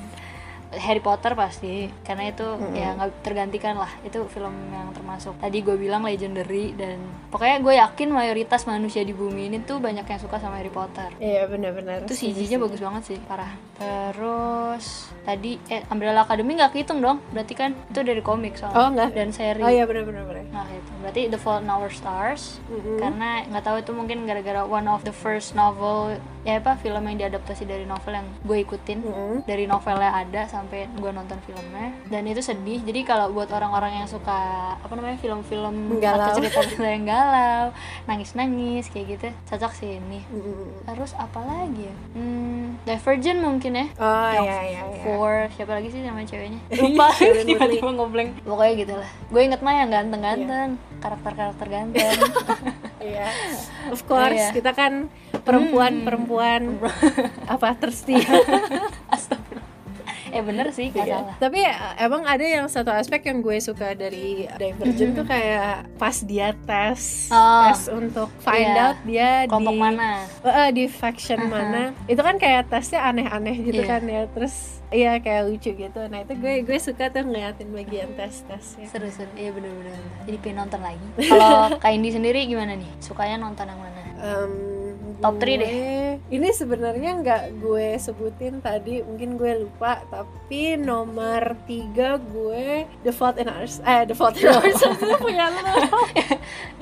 Speaker 1: Harry Potter pasti karena itu ya nggak tergantikan lah itu film yang termasuk tadi gue bilang legendary dan pokoknya gue yakin mayoritas manusia di bumi ini tuh banyak yang suka sama Harry Potter
Speaker 2: Iya benar-benar.
Speaker 1: itu CG-nya bagus banget sih parah terus tadi eh Umbrella Academy nggak kehitung dong berarti kan itu dari komik soalnya
Speaker 2: Oh, nggak?
Speaker 1: dan seri
Speaker 2: Oh iya benar-benar. benar.
Speaker 1: nah itu berarti The Fault in Our Stars
Speaker 2: Mm-mm.
Speaker 1: karena nggak tahu itu mungkin gara-gara one of the first novel ya apa film yang diadaptasi dari novel yang gue ikutin
Speaker 2: Mm-mm.
Speaker 1: dari novelnya ada sampai gue nonton filmnya dan itu sedih jadi kalau buat orang-orang yang suka apa namanya film-film
Speaker 2: Galau.
Speaker 1: atau cerita-cerita yang galau nangis-nangis kayak gitu cocok sih ini
Speaker 2: Mm-mm.
Speaker 1: terus apa lagi ya hmm, Divergent mungkin ya
Speaker 2: Oh
Speaker 1: yang
Speaker 2: iya iya iya.
Speaker 1: for siapa lagi sih namanya ceweknya [laughs] lupa tiba-tiba ngobleng pokoknya gitu lah gue inget mah yang ganteng-ganteng karakter-karakter ganteng [laughs]
Speaker 2: Iya. Of course,
Speaker 1: Iya.
Speaker 2: kita kan perempuan perempuan apa thirsty [laughs]
Speaker 1: Astagfirullah. Eh bener sih, gak salah.
Speaker 2: tapi eh, emang ada yang satu aspek yang gue suka dari Divergent tuh kayak pas dia tes
Speaker 1: Oh.
Speaker 2: tes untuk find
Speaker 1: Iya.
Speaker 2: out dia
Speaker 1: Kelompok
Speaker 2: di
Speaker 1: mana?
Speaker 2: Eh, di faction mana itu kan kayak tesnya aneh-aneh gitu
Speaker 1: Iya.
Speaker 2: kan ya terus iya kayak lucu gitu nah itu gue gue suka tuh ngeliatin bagian tes-tesnya
Speaker 1: Seru-seru, iya bener-bener Jadi pengen nonton lagi Kalau [laughs] Indi sendiri gimana nih? Sukanya nonton yang mana?
Speaker 2: Em,
Speaker 1: Top three
Speaker 2: gue-
Speaker 1: deh.
Speaker 2: Ini sebenarnya nggak gue sebutin tadi, mungkin gue lupa. Tapi nomor tiga gue The Fault in Our eh The Fault in Our Stars itu punya lu. [laughs]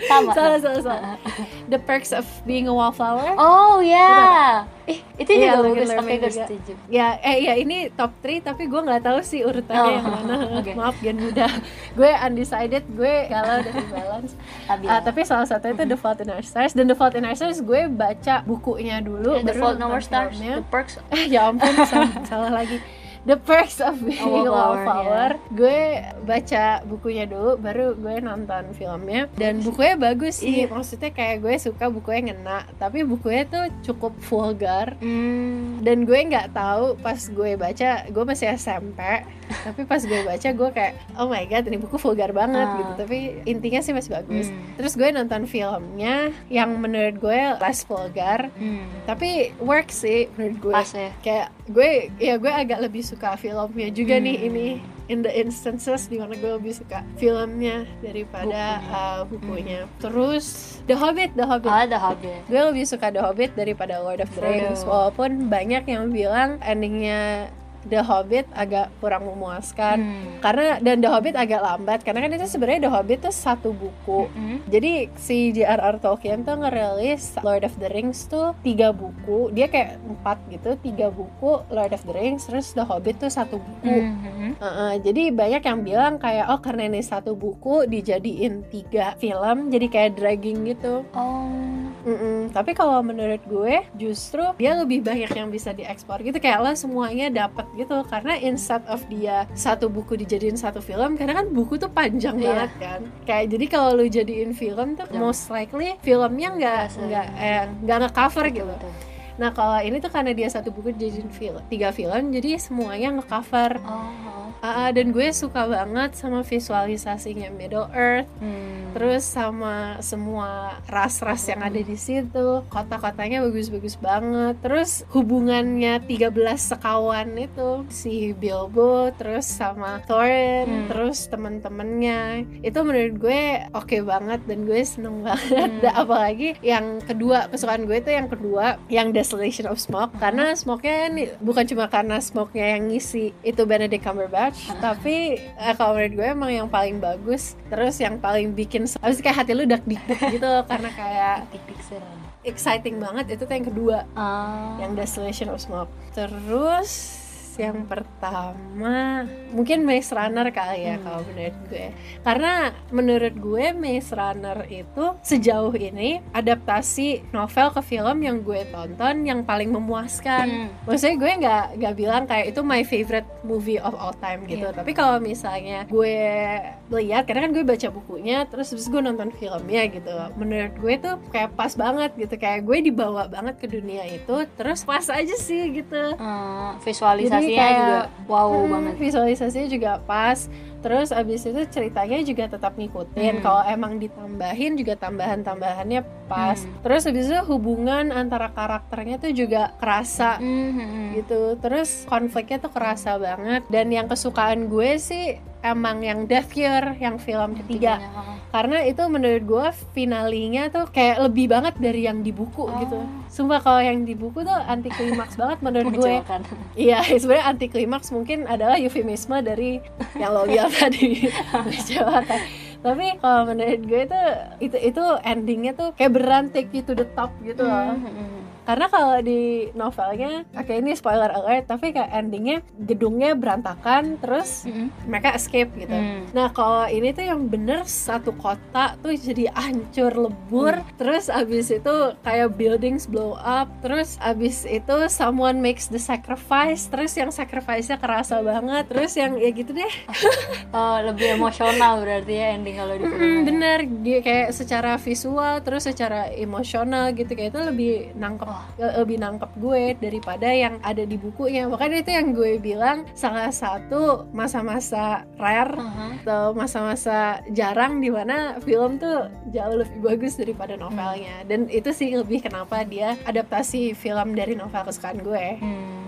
Speaker 1: Sama
Speaker 2: salah salah salah. [laughs] The Perks of Being a Wallflower.
Speaker 1: Oh ya Ih, itu
Speaker 2: Iya,
Speaker 1: juga
Speaker 2: Logan
Speaker 1: bagus, oke gue
Speaker 2: juga.
Speaker 1: setuju
Speaker 2: Ya, eh ya ini top 3 tapi gue nggak tahu sih urutannya
Speaker 1: Oh,
Speaker 2: yang mana. [laughs]
Speaker 1: oke.
Speaker 2: Maaf Gen muda. gue undecided, gue galau dari balance.
Speaker 1: Tapi
Speaker 2: Ah, tapi salah satu itu The Fault in Our Stars dan The Fault in Our Stars gue baca bukunya dulu.
Speaker 1: The
Speaker 2: baru
Speaker 1: Fault Number Stars,
Speaker 2: filmnya.
Speaker 1: The Perks [laughs]
Speaker 2: ya ampun salah, [laughs] salah lagi The Perks of Being a
Speaker 1: Wallflower,
Speaker 2: Wallflower Gue baca bukunya dulu Baru gue nonton filmnya. Dan bukunya bagus sih.
Speaker 1: Iya.
Speaker 2: Maksudnya kayak gue suka bukunya ngena Tapi bukunya tuh cukup vulgar.
Speaker 1: Hmm,
Speaker 2: dan gue nggak tahu pas gue baca gue masih SMP [laughs] tapi pas gue baca gue kayak oh my god ini buku vulgar banget
Speaker 1: Ah.
Speaker 2: gitu. Tapi intinya sih masih bagus.
Speaker 1: Hmm.
Speaker 2: terus gue nonton filmnya yang menurut gue less vulgar
Speaker 1: hmm.
Speaker 2: tapi work sih menurut gue.
Speaker 1: Pas ya?
Speaker 2: Kayak gue ya gue agak lebih suka filmnya juga nih
Speaker 1: Hmm.
Speaker 2: ini in the instances di mana gue lebih suka filmnya daripada
Speaker 1: Bukunya.
Speaker 2: uh, bukunya terus The Hobbit The Hobbit
Speaker 1: Oh, The Hobbit
Speaker 2: gue lebih suka The Hobbit daripada Lord of the. Rings walaupun banyak yang bilang endingnya The Hobbit agak kurang memuaskan
Speaker 1: Hmm.
Speaker 2: karena dan The Hobbit agak lambat karena kan itu sebenarnya The Hobbit tuh satu buku
Speaker 1: Hmm.
Speaker 2: jadi si J.R.R. Tolkien tuh ngerilis Lord of the Rings tuh tiga buku dia kayak empat gitu tiga buku Lord of the Rings terus The Hobbit tuh satu buku
Speaker 1: Hmm.
Speaker 2: Uh-uh, jadi banyak yang bilang kayak oh karena ini satu buku dijadiin tiga film jadi kayak dragging gitu
Speaker 1: Oh
Speaker 2: Mm-mm. Tapi kalau menurut gue justru dia lebih banyak yang bisa diekspor gitu kayak lo semuanya dapat gitu karena instead of dia satu buku dijadiin satu film karena kan buku tuh panjang
Speaker 1: Iya.
Speaker 2: banget kan kayak jadi kalau lu jadiin film tuh
Speaker 1: Jam.
Speaker 2: most likely filmnya nggak
Speaker 1: Nggak se-
Speaker 2: nggak eh, nggak nge-cover gitu
Speaker 1: Betul.
Speaker 2: nah kalau ini tuh karena dia satu buku dijadiin film tiga film jadi semuanya nge-cover
Speaker 1: Oh
Speaker 2: Ah, dan gue suka banget sama visualisasinya Middle Earth
Speaker 1: Hmm.
Speaker 2: Terus sama semua ras-ras yang ada di situ, kota-kotanya bagus-bagus banget. Terus hubungannya 13 sekawan itu si Bilbo terus sama Thorin,
Speaker 1: Hmm.
Speaker 2: terus temen-temennya. Itu menurut gue oke banget dan gue seneng [laughs] banget.
Speaker 1: Hmm.
Speaker 2: Apalagi yang kedua, kesukaan gue itu yang kedua, yang Desolation of Smoke karena smoke-nya bukan cuma karena smoke-nya yang ngisi itu Benedict Cumberbatch, tapi eh, kalau menurut gue emang yang paling bagus terus yang paling bikin habis kayak hati lu dak dikduk [laughs] gitu karena kayak exciting banget. Itu tuh yang kedua.
Speaker 1: Ah.
Speaker 2: yang Desolation of Smoke. Terus yang pertama mungkin Maze Runner kali ya
Speaker 1: Hmm.
Speaker 2: kalau menurut gue karena menurut gue Maze Runner itu sejauh ini adaptasi novel ke film yang gue tonton yang paling memuaskan
Speaker 1: Hmm.
Speaker 2: maksudnya gue nggak nggak bilang kayak itu my favorite movie of all time gitu
Speaker 1: Iya.
Speaker 2: tapi kalau misalnya gue lihat karena kan gue baca bukunya terus terus gue nonton filmnya gitu menurut gue tuh kayak pas banget gitu kayak gue dibawa banget ke dunia itu terus pas aja sih gitu
Speaker 1: Hmm, visualisasinya
Speaker 2: Jadi kayak,
Speaker 1: juga wow
Speaker 2: Hmm,
Speaker 1: banget.
Speaker 2: visualisasinya juga pas terus abis itu ceritanya juga tetap ngikutin
Speaker 1: Hmm.
Speaker 2: kalau emang ditambahin juga tambahan-tambahannya pas
Speaker 1: Hmm.
Speaker 2: terus abis itu hubungan antara karakternya tuh juga kerasa
Speaker 1: hmm.
Speaker 2: gitu terus konfliknya tuh kerasa banget dan yang kesukaan gue sih emang yang Death Cure yang film ketiga karena itu menurut gue finalinya tuh kayak lebih banget dari yang di buku
Speaker 1: Oh.
Speaker 2: gitu sumpah kalau yang di buku tuh anti klimaks banget menurut gue
Speaker 1: Mengecewakan. [laughs]
Speaker 2: Iya, sebenarnya anti klimaks mungkin adalah eufemisme dari yang lo lihat [laughs] tadi mengecewakan. Tapi kalau menurut gue itu itu itu endingnya tuh kayak beran take you to the top gitu loh.
Speaker 1: Hmm, hmm, hmm.
Speaker 2: Karena kalau di novelnya, oke ini spoiler alert, tapi kayak endingnya gedungnya berantakan, terus
Speaker 1: Hmm.
Speaker 2: mereka escape gitu.
Speaker 1: Hmm.
Speaker 2: Nah kalau ini tuh yang bener satu kota tuh jadi hancur lebur Terus abis itu kayak buildings blow up Terus abis itu someone makes the sacrifice Terus yang sacrifice-nya kerasa banget Terus yang ya gitu deh [laughs]
Speaker 1: Oh, lebih emosional berarti ya ending kalau di
Speaker 2: Mm. Bener dia kayak secara visual terus secara emosional gitu Kayak itu lebih nangkep lebih nangkep gue daripada yang ada di bukunya makanya itu yang gue bilang salah satu masa-masa rare
Speaker 1: Aha.
Speaker 2: atau masa-masa jarang di mana film tuh jauh lebih bagus daripada novelnya dan itu sih lebih kenapa dia adaptasi film dari novel kesukaan gue
Speaker 1: Hmm.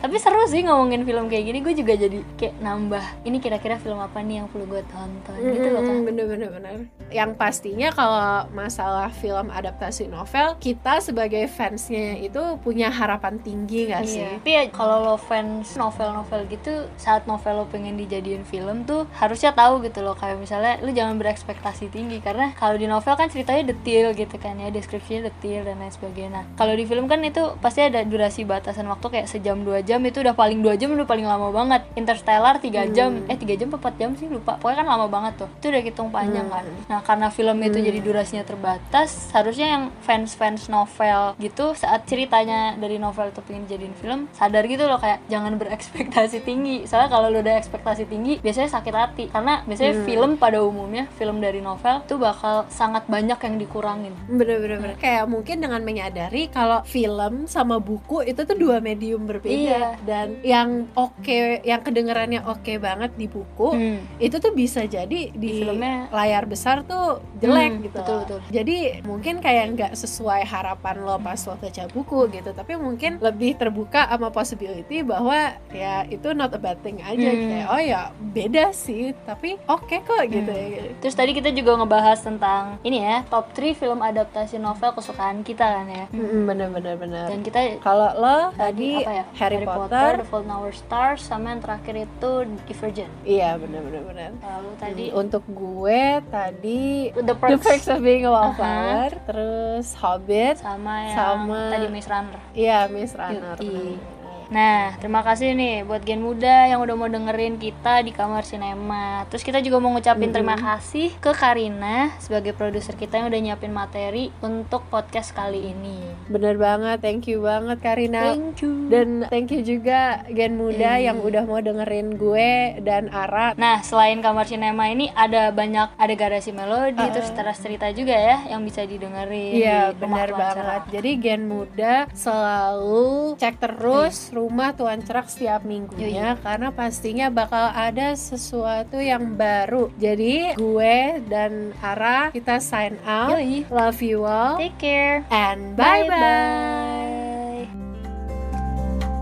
Speaker 1: Tapi seru sih ngomongin film kayak gini, gue juga jadi kayak nambah ini kira-kira film apa nih yang perlu gue tonton gitu loh kan.
Speaker 2: Bener-bener bener. Yang pastinya kalau masalah film adaptasi novel, kita sebagai fansnya itu punya harapan tinggi gak sih?
Speaker 1: Iya. Tapi ya kalau lo fans novel-novel gitu, saat novel lo pengen dijadiin film tuh harusnya tahu gitu loh. Kayak misalnya lo jangan berekspektasi tinggi karena kalau di novel kan ceritanya detail gitu kan ya, deskripsinya detail dan lain sebagainya. Nah, kalau di film kan itu pasti ada durasi batasan waktu kayak sejam dua jam itu udah paling dua jam udah paling lama banget. Interstellar 3 jam, eh 3 jam apa 4 jam sih lupa. Pokoknya kan lama banget tuh. Itu udah hitung panjang kan. Nah, karena film itu jadi durasinya terbatas, harusnya yang fans-fans novel gitu saat ceritanya dari novel itu pengen jadiin film, sadar gitu loh kayak jangan berekspektasi tinggi. Soalnya kalau lu udah ekspektasi tinggi, biasanya sakit hati. Karena biasanya film pada umumnya, film dari novel tuh bakal sangat banyak yang dikurangin.
Speaker 2: Bener-bener bener. Kayak mungkin dengan menyadari kalau film sama buku itu tuh dua medium berbeda
Speaker 1: Iya.
Speaker 2: Dan yang oke, yang kedengarannya oke banget di buku
Speaker 1: Hmm.
Speaker 2: itu tuh bisa jadi di,
Speaker 1: filmnya-
Speaker 2: layar besar tuh jelek
Speaker 1: Hmm,
Speaker 2: gitu
Speaker 1: betul, betul.
Speaker 2: jadi mungkin kayak nggak sesuai harapan lo pas lo baca buku gitu tapi mungkin lebih terbuka sama possibility bahwa ya itu not a bad thing aja
Speaker 1: Hmm.
Speaker 2: kayak oh ya beda sih tapi oke kok gitu
Speaker 1: Hmm.
Speaker 2: ya
Speaker 1: Terus tadi kita juga ngebahas tentang ini ya, top 3 film adaptasi novel kesukaan kita kan ya.
Speaker 2: Mm, bener bener bener
Speaker 1: Dan kita
Speaker 2: kalau lo tadi
Speaker 1: apa ya?
Speaker 2: Harry, Potter,
Speaker 1: The Fault in Our Stars, sama yang terakhir itu Divergent.
Speaker 2: iya bener bener
Speaker 1: Lalu tadi
Speaker 2: untuk gue tadi
Speaker 1: The
Speaker 2: The
Speaker 1: Perks,
Speaker 2: Perks of Being a. Wallflower terus Hobbit
Speaker 1: sama yang
Speaker 2: sama-
Speaker 1: tadi Maze Runner.
Speaker 2: Iya, Miss Runner.
Speaker 1: Yoi. Nah, terima kasih nih buat Gen Muda yang udah mau dengerin kita di kamar sinema. Terus kita juga mau ngucapin terima kasih ke Karina sebagai produser kita yang udah nyiapin materi untuk podcast kali ini.
Speaker 2: Bener banget, thank you banget Karina.
Speaker 1: Thank you.
Speaker 2: Dan thank you juga Gen Muda
Speaker 1: Eh.
Speaker 2: yang udah mau dengerin gue dan Ara.
Speaker 1: Nah, selain kamar sinema ini ada banyak ada garasi melodi, terus teras cerita juga ya yang bisa didengerin.
Speaker 2: Iya,
Speaker 1: di
Speaker 2: bener banget. Jadi Gen Muda selalu cek terus rumah Tuan Cerak setiap minggunya Yui. karena pastinya bakal ada sesuatu yang baru. Jadi gue dan Ara kita sign out.
Speaker 1: Yui.
Speaker 2: Love you all.
Speaker 1: Take care
Speaker 2: and bye bye. bye,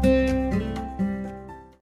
Speaker 2: -bye.